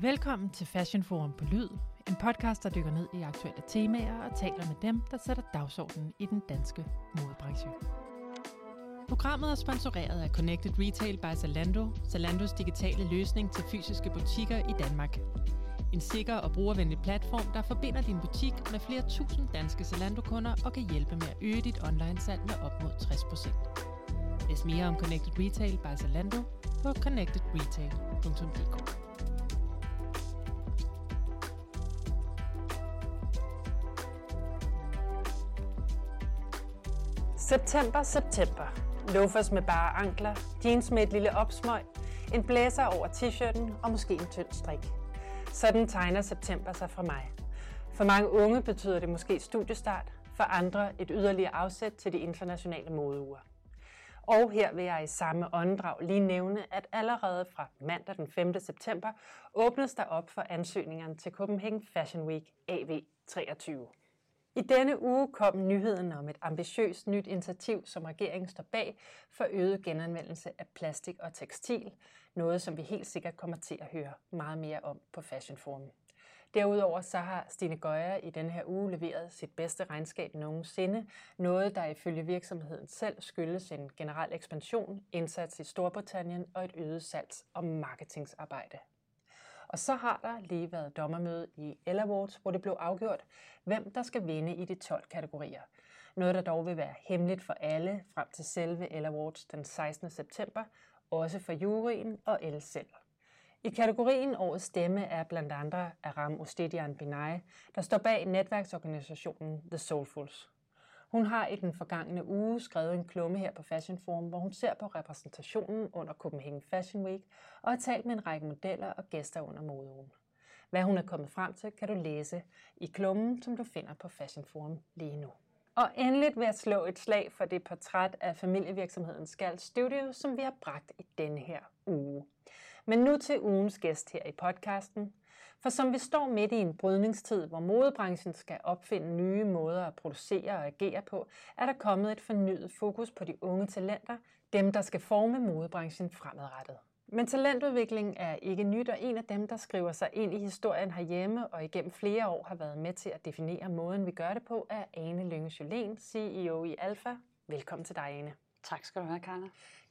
Velkommen til Fashion Forum på Lyd, en podcast, der dykker ned i aktuelle temaer og taler med dem, der sætter dagsordenen i den danske modebranche. Programmet er sponsoreret af Connected Retail by Zalando, Zalandos digitale løsning til fysiske butikker i Danmark. En sikker og brugervenlig platform, der forbinder din butik med flere tusind danske Zalando-kunder og kan hjælpe med at øge dit online-salg med op mod 60%. Læs mere om Connected Retail by Zalando på connectedretail.dk. September, september. Loafers med bare ankler, jeans med et lille opsmøg, en blæser over t-shirten og måske en tynd strik. Sådan tegner september sig for mig. For mange unge betyder det måske studiestart, for andre et yderligere afsæt til de internationale modeuger. Og her vil jeg i samme åndedrag lige nævne, at allerede fra mandag den 5. september åbnes der op for ansøgningerne til Copenhagen Fashion Week AV23. I denne uge kom nyheden om et ambitiøst nyt initiativ, som regeringen står bag for øget genanvendelse af plastik og tekstil, noget som vi helt sikkert kommer til at høre meget mere om på Fashion Forum. Derudover så har Stine Gøjer i denne her uge leveret sit bedste regnskab nogensinde, noget der ifølge virksomheden selv skyldes en generel ekspansion, indsats i Storbritannien og et øget salgs- og marketingsarbejde. Og så har der lige været dommermøde i Ella Awards, hvor det blev afgjort, hvem der skal vinde i de 12 kategorier. Noget, der dog vil være hemmeligt for alle frem til selve Ella Awards den 16. september, også for juryen og Elle selv. I kategorien Årets Stemme er blandt andre Aram Ostedian Binay, der står bag netværksorganisationen The Soulfuls. Hun har i den forgangne uge skrevet en klumme her på Fashion Forum, hvor hun ser på repræsentationen under Copenhagen Fashion Week og har talt med en række modeller og gæster under modeugen. Hvad hun er kommet frem til, kan du læse i klummen, som du finder på Fashion Forum lige nu. Og endelig vil jeg slå et slag for det portræt af familievirksomheden Skal Studio, som vi har bragt i denne her uge. Men nu til ugens gæst her i podcasten. For som vi står midt i en brydningstid, hvor modebranchen skal opfinde nye måder at producere og agere på, er der kommet et fornyet fokus på de unge talenter, dem der skal forme modebranchen fremadrettet. Men talentudvikling er ikke nyt, og en af dem, der skriver sig ind i historien herhjemme og igennem flere år har været med til at definere måden, vi gør det på, er Ane Lynge Jolén, CEO i Alfa. Velkommen til dig, Ane. Tak skal du have, Karla.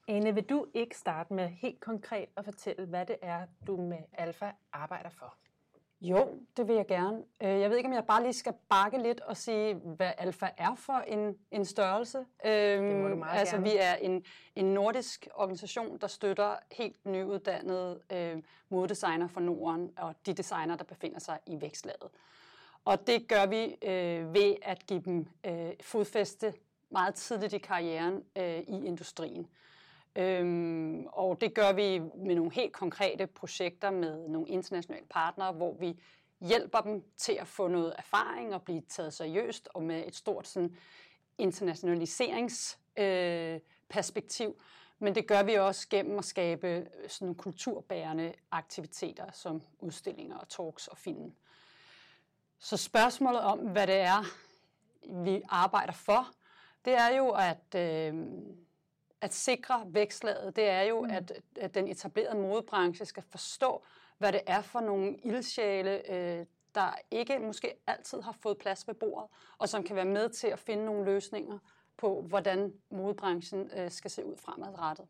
Ane, vil du ikke starte med helt konkret at fortælle, hvad det er, du med Alfa arbejder for? Jo, det vil jeg gerne. Øh, jeg ved ikke, om jeg bare lige skal bakke lidt og sige, hvad Alfa er for en, en størrelse. Det må du meget altså, gerne. vi er en, en nordisk organisation, der støtter helt nyuddannede øh, modedesigner fra Norden og de designer, der befinder sig i vækstlaget. Og det gør vi øh, ved at give dem øh, fodfæste meget tidligt i karrieren øh, i industrien. Øhm, og det gør vi med nogle helt konkrete projekter med nogle internationale partnere, hvor vi hjælper dem til at få noget erfaring og blive taget seriøst, og med et stort sådan, internationaliseringsperspektiv. Øh, perspektiv. Men det gør vi også gennem at skabe øh, sådan nogle kulturbærende aktiviteter som udstillinger og talks og film. Så spørgsmålet om, hvad det er, vi arbejder for, det er jo at, øh, at sikre vækstlaget. Det er jo, mm. at, at den etablerede modebranche skal forstå, hvad det er for nogle ildsjæle, øh, der ikke måske altid har fået plads ved bordet, og som kan være med til at finde nogle løsninger på, hvordan modebranchen øh, skal se ud fremadrettet.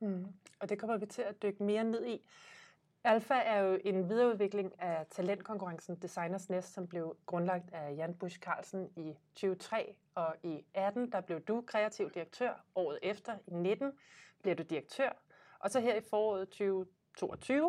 Mm. Og det kommer vi til at dykke mere ned i. Alfa er jo en videreudvikling af talentkonkurrencen Designers Nest, som blev grundlagt af Jan Busch Carlsen i 2003, og i 18 der blev du kreativ direktør. Året efter, i 19, blev du direktør. Og så her i foråret 2022,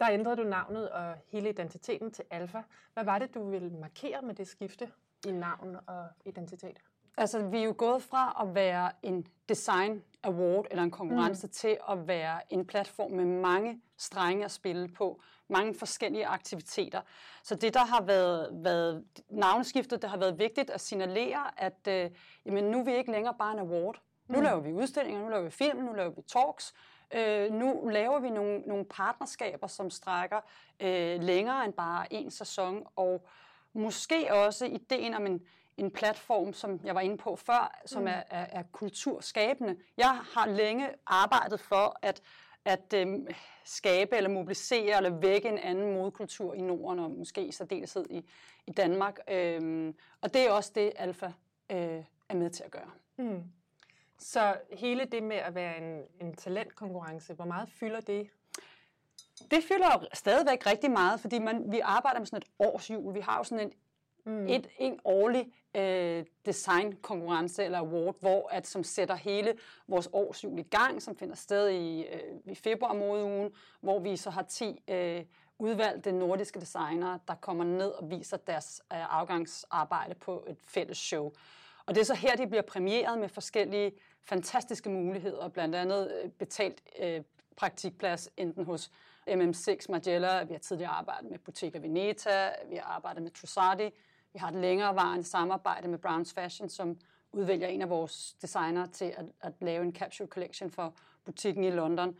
der ændrede du navnet og hele identiteten til Alfa. Hvad var det, du ville markere med det skifte i navn og identitet? Altså, vi er jo gået fra at være en design award eller en konkurrence mm. til at være en platform med mange strenge at spille på, mange forskellige aktiviteter. Så det, der har været, været navneskiftet, det har været vigtigt at signalere, at øh, jamen, nu er vi ikke længere bare en award. Nu mm. laver vi udstillinger, nu laver vi film, nu laver vi talks. Øh, nu laver vi nogle, nogle partnerskaber, som strækker øh, længere end bare en sæson, og måske også ideen om en, en platform, som jeg var inde på før, som mm. er, er, er kulturskabende. Jeg har længe arbejdet for, at at øh, skabe eller mobilisere eller vække en anden modkultur i Norden, og måske i særdeleshed i, i Danmark. Øh, og det er også det, Alfa øh, er med til at gøre. Mm. Så hele det med at være en, en talentkonkurrence, hvor meget fylder det? Det fylder jo stadigvæk rigtig meget, fordi man, vi arbejder med sådan et årsjul. Vi har jo sådan en, mm. et, en årlig øh, designkonkurrence eller award, hvor at, som sætter hele vores årsjul i gang, som finder sted i, øh, i februar modeugen, hvor vi så har 10 øh, udvalgte nordiske designere, der kommer ned og viser deres øh, afgangsarbejde på et fælles show. Og det er så her, de bliver præmieret med forskellige fantastiske muligheder, blandt andet øh, betalt øh, praktikplads enten hos MM6 Margiela, vi har tidligere arbejdet med Bottega Veneta, vi har arbejdet med Trussardi, vi har et længerevarende samarbejde med Browns Fashion, som udvælger en af vores designer til at, at lave en capsule collection for butikken i London.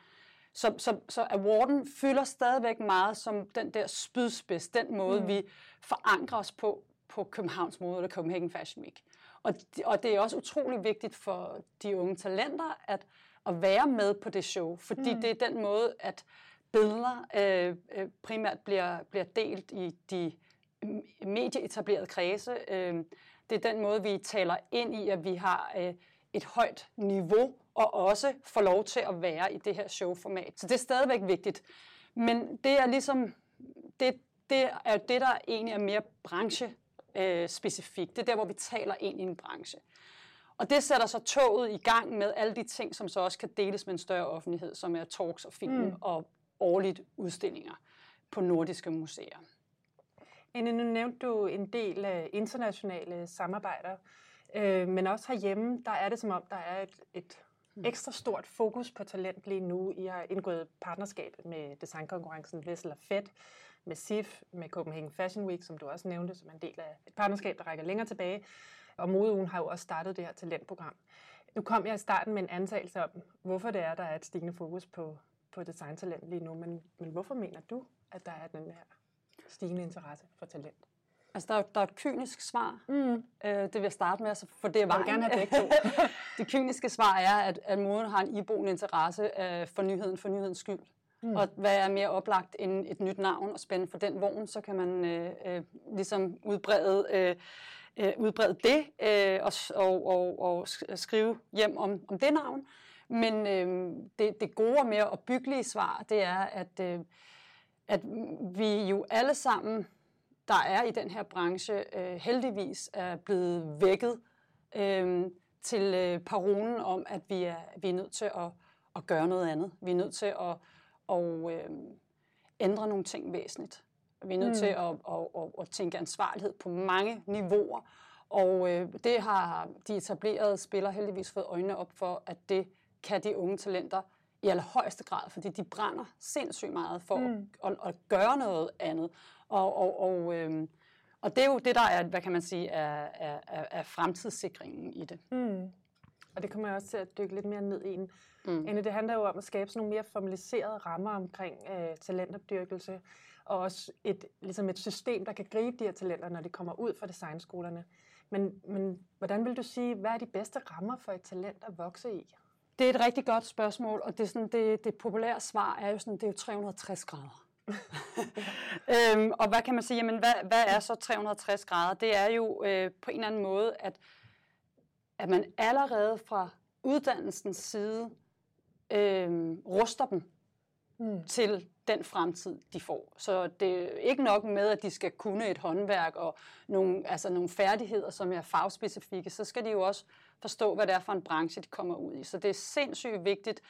Så, så, så awarden fylder stadigvæk meget som den der spydspids, den måde, mm. vi forankrer os på på Københavns Mode eller Copenhagen Fashion Week. Og, og det er også utrolig vigtigt for de unge talenter at, at være med på det show, fordi mm. det er den måde, at billeder øh, øh primært bliver, bliver delt i de medieetablerede kredse. Øh, det er den måde, vi taler ind i, at vi har øh, et højt niveau, og også får lov til at være i det her showformat. Så det er stadigvæk vigtigt. Men det er ligesom, det, det er det, der egentlig er mere branche øh. Det er der, hvor vi taler ind i en branche. Og det sætter så toget i gang med alle de ting, som så også kan deles med en større offentlighed, som er talks og film mm. og årligt udstillinger på nordiske museer. Anne, nu nævnte du en del af internationale samarbejder, øh, men også herhjemme, der er det som om, der er et, et mm. ekstra stort fokus på talent lige nu. I har indgået partnerskab med designkonkurrencen Vessel og Fed, med SIF, med Copenhagen Fashion Week, som du også nævnte, som en del af et partnerskab, der rækker længere tilbage. Og Modeugen har jo også startet det her talentprogram. Nu kom jeg i starten med en antagelse om, hvorfor det er, der er et stigende fokus på, på designtalent lige nu, men, men hvorfor mener du, at der er den her stigende interesse for talent? Altså, der er, der er et kynisk svar. Mm. Øh, det vil jeg starte med, altså, for det er vejen. Jeg vil gerne have begge to. det kyniske svar er, at, at moden har en iboende interesse øh, for nyheden, for nyhedens skyld. Mm. Og hvad er mere oplagt end et nyt navn og spænde for den vogn, så kan man øh, øh, ligesom udbrede, øh, øh, udbrede det øh, og, og, og, og skrive hjem om, om det navn. Men øh, det, det gode og mere opbyggelige svar, det er, at, øh, at vi jo alle sammen, der er i den her branche, øh, heldigvis er blevet vækket øh, til øh, parolen om, at vi er, vi er nødt til at, at gøre noget andet. Vi er nødt til at og øh, ændre nogle ting væsentligt. Vi er nødt mm. til at, at, at, at tænke ansvarlighed på mange niveauer, og øh, det har de etablerede spillere heldigvis fået øjnene op for, at det kan de unge talenter i allerhøjeste grad, fordi de brænder sindssygt meget for mm. at, at, at gøre noget andet. Og, og, og, øh, og det er jo det, der er, hvad kan man sige, er, er, er fremtidssikringen i det. Mm. Og det kommer jeg også til at dykke lidt mere ned i. Mm. Ende, det handler jo om at skabe sådan nogle mere formaliserede rammer omkring øh, talentopdyrkelse, og også et, ligesom et system, der kan gribe de her talenter, når de kommer ud fra designskolerne. Men, men hvordan vil du sige, hvad er de bedste rammer for et talent at vokse i? Det er et rigtig godt spørgsmål, og det, er sådan, det, det populære svar er jo sådan, det er jo 360 grader. øhm, og hvad kan man sige, jamen hvad, hvad er så 360 grader? Det er jo øh, på en eller anden måde, at, at man allerede fra uddannelsens side øh, ruster dem mm. til den fremtid, de får. Så det er ikke nok med, at de skal kunne et håndværk og nogle, altså nogle færdigheder, som er fagspecifikke. Så skal de jo også forstå, hvad det er for en branche, de kommer ud i. Så det er sindssygt vigtigt,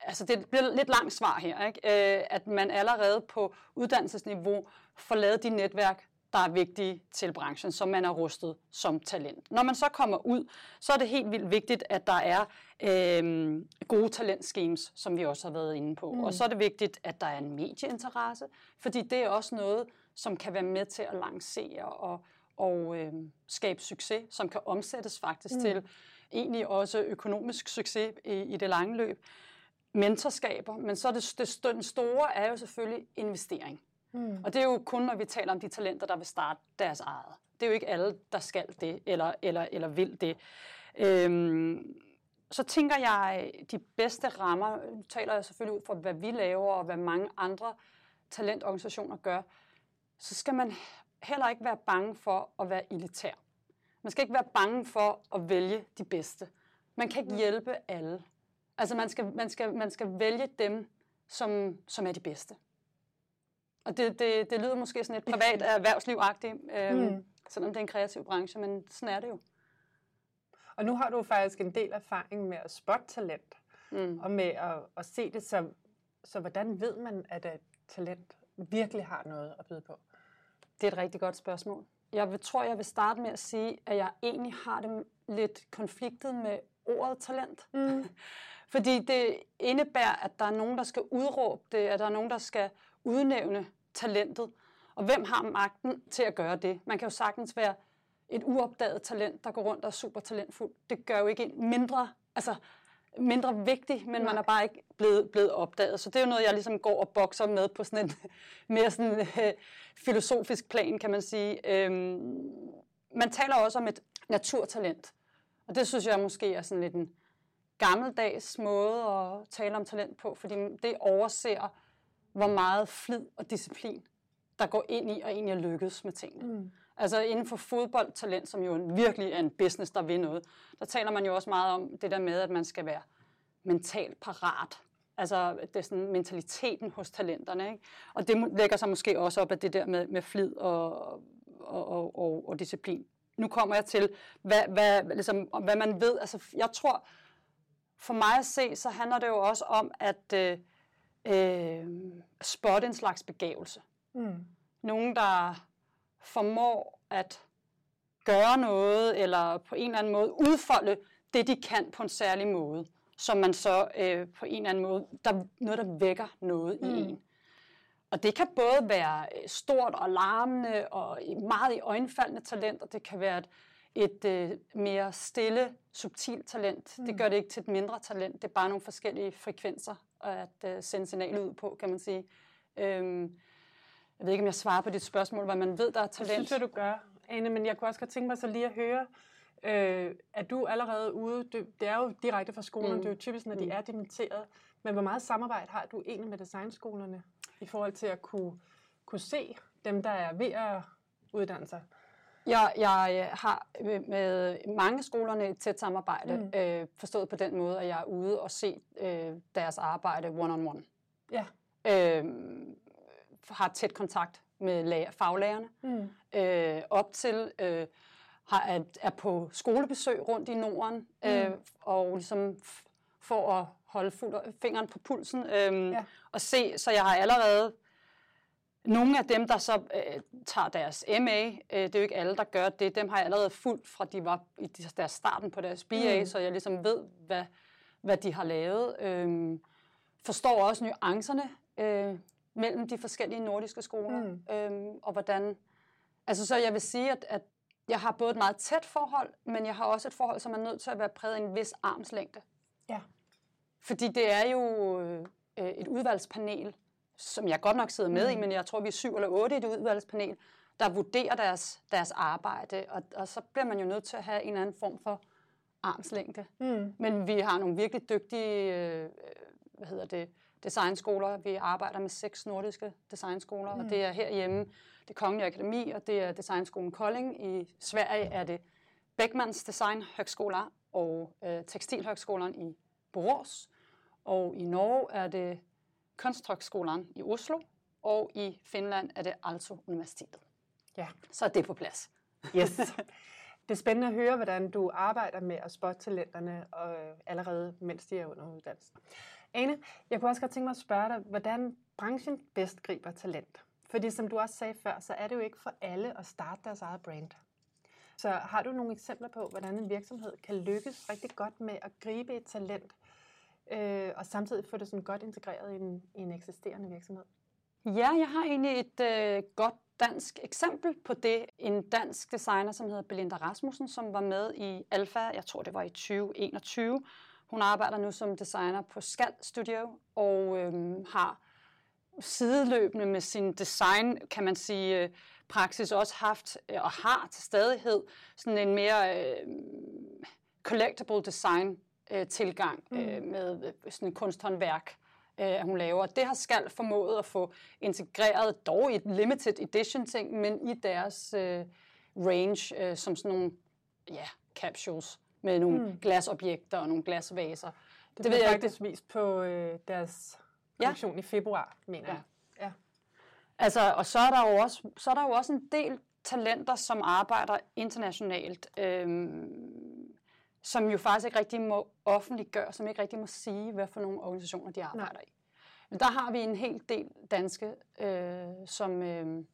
altså det bliver lidt langt svar her, ikke? Øh, at man allerede på uddannelsesniveau får lavet de netværk, der er vigtige til branchen, som man er rustet som talent. Når man så kommer ud, så er det helt vildt vigtigt, at der er øh, gode talentschemes, som vi også har været inde på. Mm. Og så er det vigtigt, at der er en medieinteresse, fordi det er også noget, som kan være med til at lancere og, og øh, skabe succes, som kan omsættes faktisk mm. til egentlig også økonomisk succes i, i det lange løb. Mentorskaber, men så det, det den store er jo selvfølgelig investering. Mm. Og det er jo kun, når vi taler om de talenter, der vil starte deres eget. Det er jo ikke alle, der skal det, eller, eller, eller vil det. Øhm, så tænker jeg, de bedste rammer, nu taler jeg selvfølgelig ud fra, hvad vi laver, og hvad mange andre talentorganisationer gør, så skal man heller ikke være bange for at være elitær. Man skal ikke være bange for at vælge de bedste. Man kan ikke mm. hjælpe alle. Altså man skal, man skal, man skal vælge dem, som, som er de bedste. Og det, det, det lyder måske sådan et privat erhvervsliv-agtigt, øhm, mm. selvom det er en kreativ branche, men sådan er det jo. Og nu har du faktisk en del erfaring med at spotte talent, mm. og med at, at se det, så, så hvordan ved man, at et talent virkelig har noget at byde på? Det er et rigtig godt spørgsmål. Jeg vil, tror, jeg vil starte med at sige, at jeg egentlig har det lidt konfliktet med ordet talent. Mm. Fordi det indebærer, at der er nogen, der skal udråbe det, at der er nogen, der skal udnævne talentet. Og hvem har magten til at gøre det? Man kan jo sagtens være et uopdaget talent, der går rundt og er super talentfuld. Det gør jo ikke en mindre, altså mindre vigtig, men Nej. man er bare ikke blevet, blevet opdaget. Så det er jo noget, jeg ligesom går og bokser med på sådan en mere sådan, øh, filosofisk plan, kan man sige. Øhm, man taler også om et naturtalent, og det synes jeg måske er sådan lidt en gammeldags måde at tale om talent på, fordi det overser, hvor meget flid og disciplin, der går ind i og egentlig at lykkes med tingene. Mm. Altså inden for fodboldtalent, som jo virkelig er en business, der vil noget, der taler man jo også meget om det der med, at man skal være mentalt parat. Altså det er sådan mentaliteten hos talenterne. Ikke? Og det lægger sig måske også op af det der med, med flid og, og, og, og, og disciplin. Nu kommer jeg til, hvad, hvad, ligesom, hvad man ved. Altså, jeg tror, for mig at se, så handler det jo også om at øh, øh, spotte en slags begævelse. Mm. Nogen, der formår at gøre noget, eller på en eller anden måde udfolde det, de kan på en særlig måde, som man så øh, på en eller anden måde, der noget, der vækker noget mm. i en. Og det kan både være øh, stort og larmende og meget i øjenfaldende talent, og det kan være et, et øh, mere stille, subtilt talent. Mm. Det gør det ikke til et mindre talent. Det er bare nogle forskellige frekvenser at øh, sende signal ud på, kan man sige. Øhm, jeg ved ikke, om jeg svarer på dit spørgsmål, hvad man ved, der er talent. Det synes jeg, du gør, Anne, men jeg kunne også godt tænke mig så lige at høre, øh, er du allerede ude, det, det er jo direkte fra skolerne, mm. det er jo typisk, når de mm. er dimenteret, men hvor meget samarbejde har du egentlig med designskolerne i forhold til at kunne, kunne se dem, der er ved at uddanne sig? Jeg, jeg har med mange skolerne et tæt samarbejde, mm. øh, forstået på den måde, at jeg er ude og se øh, deres arbejde one-on-one. Ja. Øh, har tæt kontakt med lærer, faglærerne, mm. øh, op til øh, har, er, er på skolebesøg rundt i Norden, mm. øh, og ligesom for at holde fuld, fingeren på pulsen, øh, ja. og se, så jeg har allerede nogle af dem, der så øh, tager deres MA, øh, det er jo ikke alle, der gør det, dem har jeg allerede fuldt fra, de var i deres starten på deres BA, mm. så jeg ligesom ved, hvad, hvad de har lavet. Øh, forstår også nuancerne øh, mellem de forskellige nordiske skoler, mm. øhm, og hvordan... Altså, så jeg vil sige, at, at jeg har både et meget tæt forhold, men jeg har også et forhold, som er nødt til at være præget af en vis armslængde. Ja. Fordi det er jo øh, et udvalgspanel, som jeg godt nok sidder med mm. i, men jeg tror, vi er syv eller otte i det udvalgspanel, der vurderer deres, deres arbejde, og, og så bliver man jo nødt til at have en eller anden form for armslængde. Mm. Men vi har nogle virkelig dygtige, øh, hvad hedder det, designskoler. Vi arbejder med seks nordiske designskoler, mm. og det er herhjemme det Kongelige Akademi, og det er Designskolen Kolding. I Sverige er det Beckmans Designhøgskoler og øh, Tekstilhøgskolen i Borås. Og i Norge er det Kunsthøgskolen i Oslo, og i Finland er det Aalto Universitetet. Ja. Så er det på plads. Yes. Det er spændende at høre, hvordan du arbejder med at spotte talenterne og allerede mens de er under uddannelse. Ane, jeg kunne også godt tænke mig at spørge dig, hvordan branchen bedst griber talent. Fordi som du også sagde før, så er det jo ikke for alle at starte deres eget brand. Så har du nogle eksempler på, hvordan en virksomhed kan lykkes rigtig godt med at gribe et talent, øh, og samtidig få det sådan godt integreret i en, i en eksisterende virksomhed? Ja, jeg har egentlig et øh, godt dansk eksempel på det. En dansk designer, som hedder Belinda Rasmussen, som var med i Alfa, jeg tror det var i 2021, hun arbejder nu som designer på Skal Studio og øhm, har sideløbende med sin design, kan man sige, øh, praksis også haft øh, og har til stadighed sådan en mere øh, collectible design øh, tilgang øh, med øh, sådan en kunsthåndværk, øh, hun laver. Og det har Skal formået at få integreret, dog i et limited edition ting, men i deres øh, range øh, som sådan nogle ja, capsules med nogle mm. glasobjekter og nogle glasvaser. Det, det ved jeg faktisk ikke. vist på øh, deres kollektion ja. i februar, mener ja. jeg. Ja. Altså, og så er der jo også, så er der jo også en del talenter, som arbejder internationalt, øhm, som jo faktisk ikke rigtig må offentliggøre, som ikke rigtig må sige, hvad for nogle organisationer de arbejder Nej. i. Men der har vi en hel del danske, øh, som... Øh,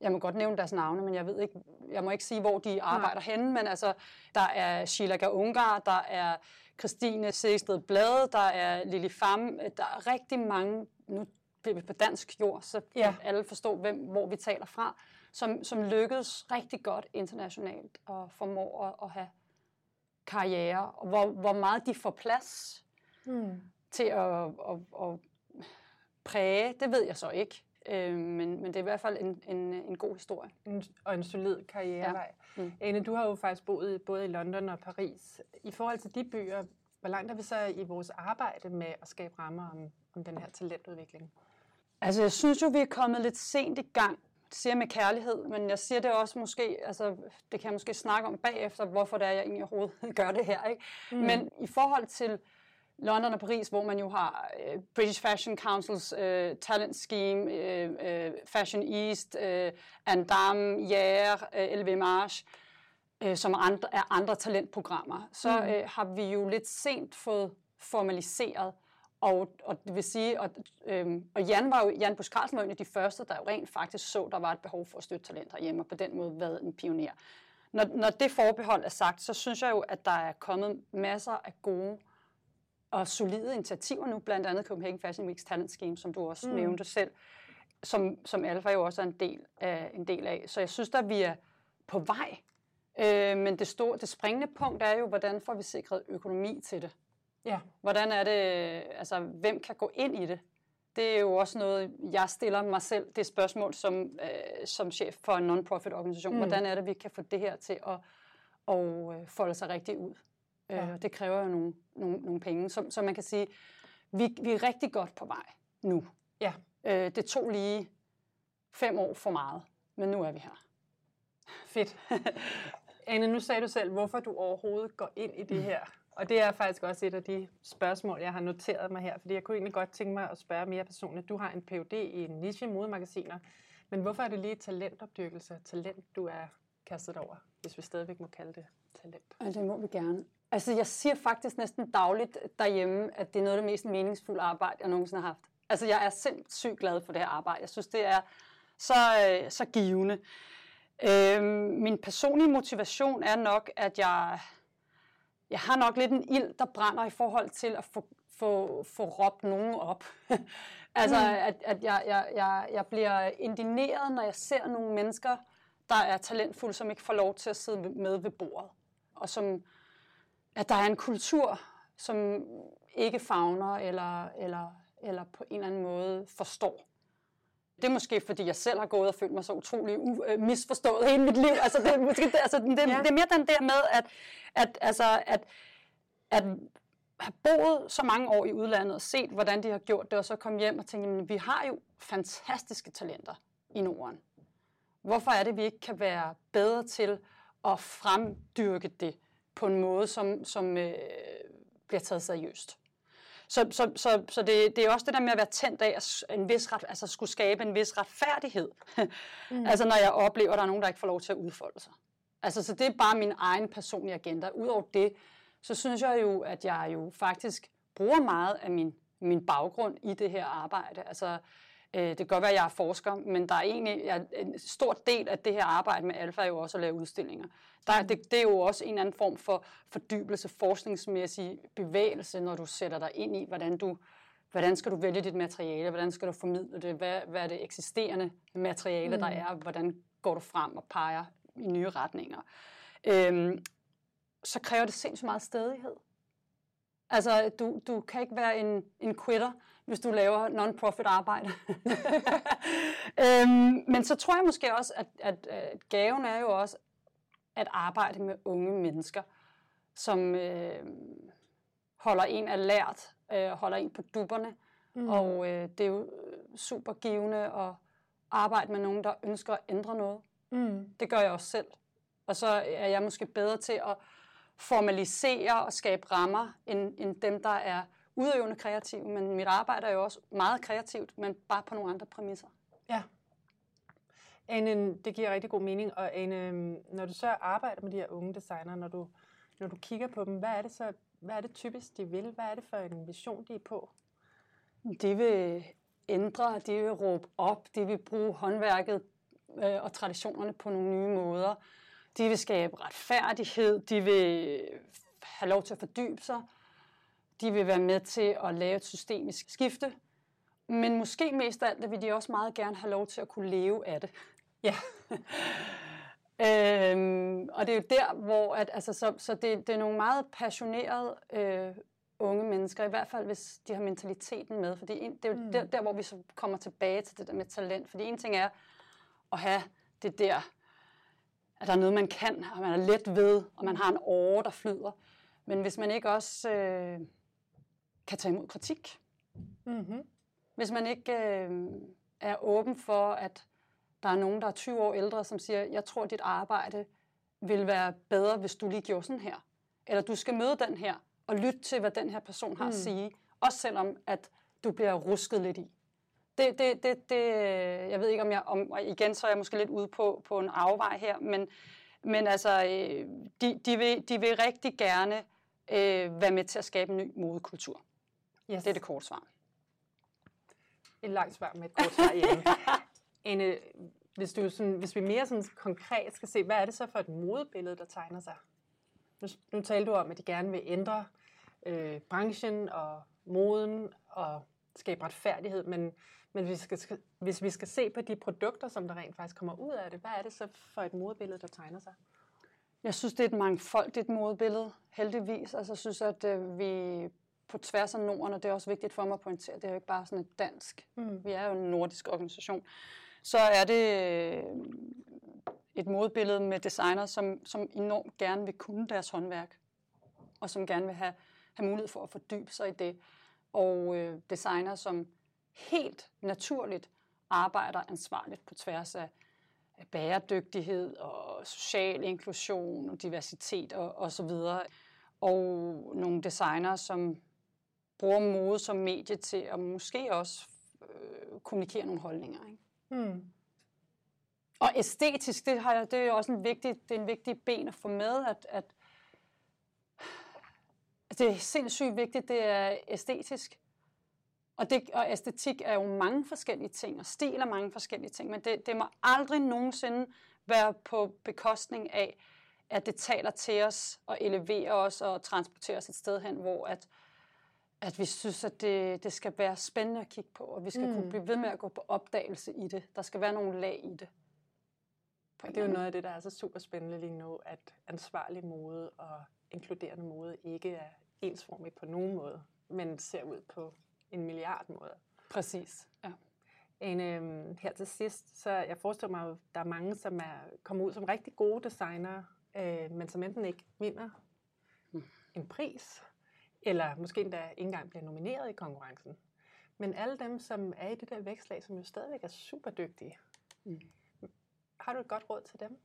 jeg må godt nævne deres navne, men jeg ved ikke, jeg må ikke sige, hvor de arbejder Nej. henne, men altså, der er Sheila Gaungar, der er Christine Segsted Blade, der er Lili Pham, der er rigtig mange, nu bliver vi på dansk jord, så ja. alle forstår, hvem, hvor vi taler fra, som, som lykkedes rigtig godt internationalt og formår at, at have karriere, og hvor, hvor meget de får plads hmm. til at, at, at præge, det ved jeg så ikke. Øh, men, men det er i hvert fald en, en, en god historie. En, og en solid karrierevej. Ja. Mm. Ane, du har jo faktisk boet både i London og Paris. I forhold til de byer, hvor langt er vi så i vores arbejde med at skabe rammer om, om den her talentudvikling? Altså, jeg synes jo, vi er kommet lidt sent i gang. Det siger med kærlighed, men jeg siger det også måske, altså, det kan jeg måske snakke om bagefter, hvorfor det er, jeg egentlig overhovedet gør det her. Ikke? Mm. Men i forhold til London og Paris, hvor man jo har uh, British Fashion Council's uh, talent scheme, uh, uh, Fashion East, uh, Andam, Jair, uh, LV March, uh, som andre, er andre talentprogrammer, så mm. uh, har vi jo lidt sent fået formaliseret, og, og det vil sige, og, øhm, og Jan var jo, Jan Busch Carlsen var en af de første, der jo rent faktisk så, der var et behov for at støtte talent herhjemme, og på den måde været en pioner. Når, når det forbehold er sagt, så synes jeg jo, at der er kommet masser af gode og solide initiativer nu, blandt andet Copenhagen Fashion Weeks Talent Scheme, som du også mm. nævnte selv, som, som Alfa jo også er en del af. En del af. Så jeg synes, at vi er på vej. Øh, men det, store, det springende punkt er jo, hvordan får vi sikret økonomi til det? Ja. Hvordan er det, altså hvem kan gå ind i det? Det er jo også noget, jeg stiller mig selv, det spørgsmål som, øh, som chef for en non-profit organisation. Mm. Hvordan er det, vi kan få det her til at, at øh, folde sig rigtig ud? Ja. Øh, det kræver jo nogle, nogle, nogle penge. Så, så man kan sige, vi, vi er rigtig godt på vej nu. Ja. Øh, det tog lige fem år for meget, men nu er vi her. Fedt. Anne, nu sagde du selv, hvorfor du overhovedet går ind i det her. Og det er faktisk også et af de spørgsmål, jeg har noteret mig her, fordi jeg kunne egentlig godt tænke mig at spørge mere personligt. Du har en Ph.D. i niche modemagasiner, men hvorfor er det lige talentopdyrkelse, talent, du er kastet over, hvis vi stadigvæk må kalde det talent? Ja, det må vi gerne. Altså, jeg siger faktisk næsten dagligt derhjemme, at det er noget af det mest meningsfulde arbejde, jeg nogensinde har haft. Altså, jeg er sindssygt glad for det her arbejde. Jeg synes, det er så, øh, så givende. Øhm, min personlige motivation er nok, at jeg, jeg har nok lidt en ild, der brænder i forhold til at få, få, få råbt nogen op. altså, mm. at, at jeg, jeg, jeg, jeg bliver indineret, når jeg ser nogle mennesker, der er talentfulde, som ikke får lov til at sidde med ved bordet, og som at der er en kultur, som ikke fagner eller, eller, eller på en eller anden måde forstår. Det er måske, fordi jeg selv har gået og følt mig så utrolig u- øh, misforstået hele mit liv. Altså, det, måske, det, altså, det, ja. det er mere den der med, at, at, altså, at, at have boet så mange år i udlandet og set, hvordan de har gjort det, og så komme hjem og tænke, vi har jo fantastiske talenter i Norden. Hvorfor er det, vi ikke kan være bedre til at fremdyrke det? på en måde, som, som øh, bliver taget seriøst. Så, så, så, så det, det er også det der med at være tændt af at en vis ret, altså skulle skabe en vis retfærdighed. mm. altså når jeg oplever, at der er nogen, der ikke får lov til at udfolde sig. Altså, så det er bare min egen personlige agenda. Udover det, så synes jeg jo, at jeg jo faktisk bruger meget af min, min baggrund i det her arbejde. Altså, det kan godt være, at jeg er forsker, men der er egentlig ja, en stor del af det her arbejde med alfa er jo også at lave udstillinger. Der, det, det er jo også en eller anden form for fordybelse, forskningsmæssig bevægelse, når du sætter dig ind i, hvordan du hvordan skal du vælge dit materiale, hvordan skal du formidle det, hvad, hvad er det eksisterende materiale, mm. der er, hvordan går du frem og peger i nye retninger. Øhm, så kræver det sindssygt meget stedighed. Altså, du, du kan ikke være en, en quitter, hvis du laver non-profit arbejde. øhm, men så tror jeg måske også, at, at, at gaven er jo også, at arbejde med unge mennesker, som øh, holder en alert, øh, holder en på dupperne. Mm. Og øh, det er jo super givende at arbejde med nogen, der ønsker at ændre noget. Mm. Det gør jeg også selv. Og så er jeg måske bedre til at formalisere og skabe rammer, end, end dem, der er udøvende kreative. Men mit arbejde er jo også meget kreativt, men bare på nogle andre præmisser. Ja. Ane, det giver rigtig god mening. Og Ane, når du så arbejder med de her unge designer, når du, når du kigger på dem, hvad er det så hvad er det typisk, de vil? Hvad er det for en vision, de er på? De vil ændre, de vil råbe op, de vil bruge håndværket øh, og traditionerne på nogle nye måder. De vil skabe retfærdighed, de vil have lov til at fordybe sig, de vil være med til at lave et systemisk skifte, men måske mest af alt vil de også meget gerne have lov til at kunne leve af det. Ja. øhm, og det er jo der, hvor at, altså, så, så det, det er nogle meget passionerede øh, unge mennesker, i hvert fald hvis de har mentaliteten med, fordi en, det er jo mm. der, der, hvor vi så kommer tilbage til det der med talent, fordi en ting er at have det der, at der er noget, man kan, og man er let ved, og man har en åre, der flyder, men hvis man ikke også øh, kan tage imod kritik, mm-hmm. hvis man ikke øh, er åben for, at der er nogen, der er 20 år ældre, som siger, jeg tror, dit arbejde vil være bedre, hvis du lige gjorde sådan her. Eller du skal møde den her, og lytte til, hvad den her person har mm. at sige. Også selvom, at du bliver rusket lidt i. Det, det, det, det, jeg ved ikke, om jeg, om, og igen, så er jeg måske lidt ude på, på en afvej her, men, men altså, øh, de, de, vil, de vil rigtig gerne øh, være med til at skabe en ny modekultur. Yes. Det er det korte svar. Et langt svar med et kort svar igen. Anne, hvis, du sådan, hvis vi mere sådan konkret skal se, hvad er det så for et modebillede, der tegner sig? Nu, nu talte du om, at de gerne vil ændre øh, branchen og moden og skabe retfærdighed, men, men hvis, vi skal, hvis vi skal se på de produkter, som der rent faktisk kommer ud af det, hvad er det så for et modebillede, der tegner sig? Jeg synes, det er et mangfoldigt modebillede, heldigvis. Altså, jeg synes, at øh, vi på tværs af Norden, og det er også vigtigt for mig at pointere, det er jo ikke bare sådan et dansk. Mm. Vi er jo en nordisk organisation så er det øh, et modbillede med designer, som, som enormt gerne vil kunne deres håndværk, og som gerne vil have, have mulighed for at fordybe sig i det. Og øh, designer, som helt naturligt arbejder ansvarligt på tværs af, af bæredygtighed og social inklusion og diversitet og, og så videre. Og nogle designer, som bruger mode som medie til at måske også øh, kommunikere nogle holdninger. Ikke? Mm. Og æstetisk, det, har jeg, det er jo også en vigtig, det er en vigtig ben at få med, at, at det er sindssygt vigtigt, det er æstetisk. Og, det, og æstetik er jo mange forskellige ting, og stil er mange forskellige ting, men det, det må aldrig nogensinde være på bekostning af, at det taler til os og eleverer os og transporterer os et sted hen, hvor at, at vi synes, at det, det skal være spændende at kigge på, og vi skal mm. kunne blive ved med at gå på opdagelse i det. Der skal være nogle lag i det. Det er jo noget af det, der er så super spændende lige nu, at ansvarlig mode og inkluderende mode ikke er ensformigt på nogen måde, men ser ud på en milliard måder. Præcis, ja. En, øhm, her til sidst, så jeg forestiller mig, at der er mange, som er kommet ud som rigtig gode designer, øh, men som enten ikke vinder mm. en pris, eller måske endda ikke engang bliver nomineret i konkurrencen. Men alle dem, som er i det der vækslag, som jo stadigvæk er super dygtige, mm. har du et godt råd til dem?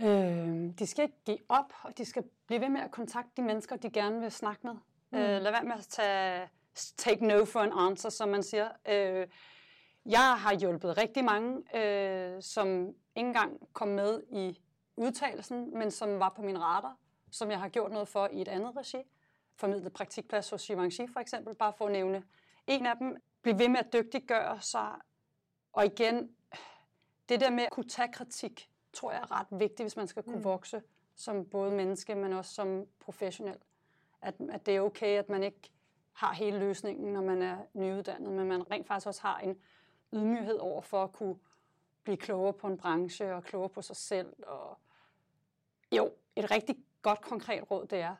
Øh, de skal ikke give op, og de skal blive ved med at kontakte de mennesker, de gerne vil snakke med. Mm. Øh, lad være med at tage, take no for an answer, som man siger. Øh, jeg har hjulpet rigtig mange, øh, som ikke engang kom med i udtalelsen, men som var på min radar, som jeg har gjort noget for i et andet regi formidlet praktikplads hos Givenchy for eksempel, bare for at nævne en af dem. Bliv ved med at dygtiggøre sig, og igen, det der med at kunne tage kritik, tror jeg er ret vigtigt, hvis man skal kunne mm. vokse som både menneske, men også som professionel. At, at det er okay, at man ikke har hele løsningen, når man er nyuddannet, men man rent faktisk også har en ydmyghed over for at kunne blive klogere på en branche og klogere på sig selv. Og jo, et rigtig godt konkret råd, det er,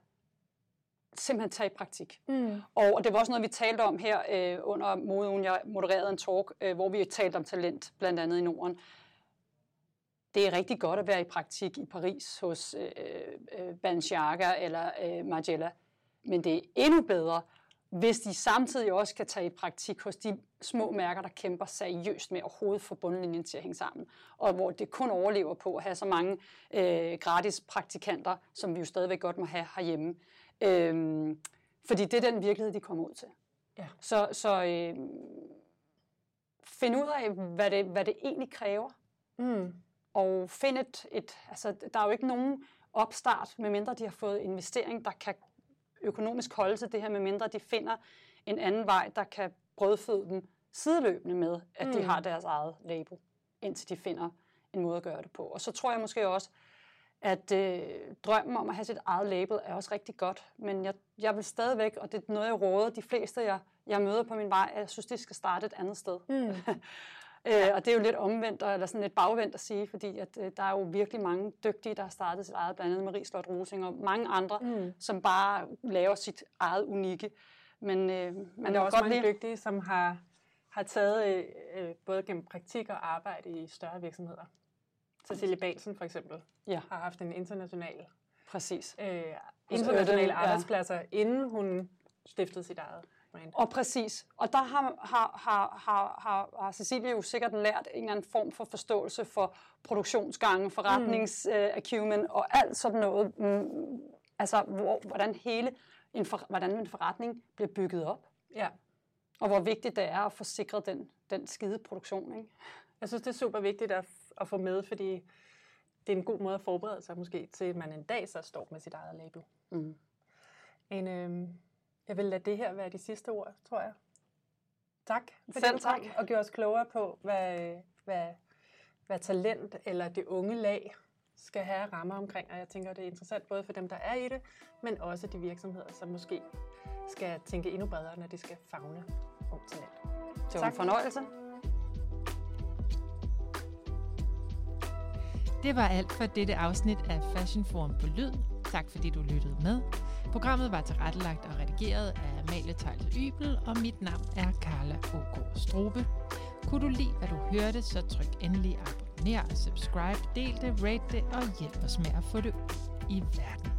simpelthen tage i praktik. Mm. Og, og det var også noget, vi talte om her øh, under modeugen. Jeg modererede en talk, øh, hvor vi talte om talent, blandt andet i Norden. Det er rigtig godt at være i praktik i Paris hos øh, øh, Balenciaga eller øh, Margiela. Men det er endnu bedre, hvis de samtidig også kan tage i praktik hos de små mærker, der kæmper seriøst med overhovedet få bundlinjen til at hænge sammen, og hvor det kun overlever på at have så mange øh, gratis praktikanter, som vi jo stadigvæk godt må have herhjemme. Øh, fordi det er den virkelighed, de kommer ud til. Ja. Så, så øh, find ud af, hvad det, hvad det egentlig kræver, Mm. og find et, et, altså der er jo ikke nogen opstart, medmindre de har fået investering, der kan økonomisk holde til det her, medmindre de finder en anden vej, der kan brødføde dem sideløbende med, at mm. de har deres eget label, indtil de finder en måde at gøre det på. Og så tror jeg måske også, at øh, drømmen om at have sit eget label er også rigtig godt, men jeg, jeg vil stadigvæk, og det er noget, jeg råder de fleste, jeg, jeg møder på min vej, at jeg synes, de skal starte et andet sted. Mm. Øh, og det er jo lidt omvendt, eller sådan lidt bagvendt at sige, fordi at, øh, der er jo virkelig mange dygtige, der har startet sit eget, blandt andet Marie Slot Rosing og mange andre, Mm. som bare laver sit eget unikke. Men, øh, man Men der er også godt mange lide- dygtige, som har, har taget øh, øh, både gennem praktik og arbejde i større virksomheder. Cecilie Balsen for eksempel Ja, har haft en international, præcis. øh, Øden, internationale ja. arbejdspladser, inden hun stiftede sit eget brand. Og præcis. Og der har, har, har, har, har, har Cecilie jo sikkert lært en eller anden form for forståelse for produktionsgange, forretningsacumen mm. og alt sådan noget. Mm, altså, hvor, hvordan hele en, for, hvordan en forretning bliver bygget op. Ja. Og hvor vigtigt det er at få sikret den, den skide produktion. Ikke? Jeg synes, det er super vigtigt at, at få med, fordi det er en god måde at forberede sig måske til, at man en dag så står med sit eget label. Mm. En, øh, jeg vil lade det her være de sidste ord, tror jeg. Tak. for Selv tak. tid, Og gøre os klogere på, hvad, hvad, hvad talent eller det unge lag skal have rammer omkring. Og jeg tænker, det er interessant både for dem, der er i det, men også de virksomheder, som måske skal tænke endnu bredere, når de skal fagne ung talent. Det var Tak. en fornøjelse. Det var alt for dette afsnit af Fashion Forum på Lyd. Tak fordi du lyttede med. Programmet var tilrettelagt og redigeret af Amalie Tejl Ybel, og mit navn er Carla OK Strobe. Kunne du lide, hvad du hørte, så tryk endelig abonner, subscribe, del det, rate det og hjælp os med at få det ud i verden.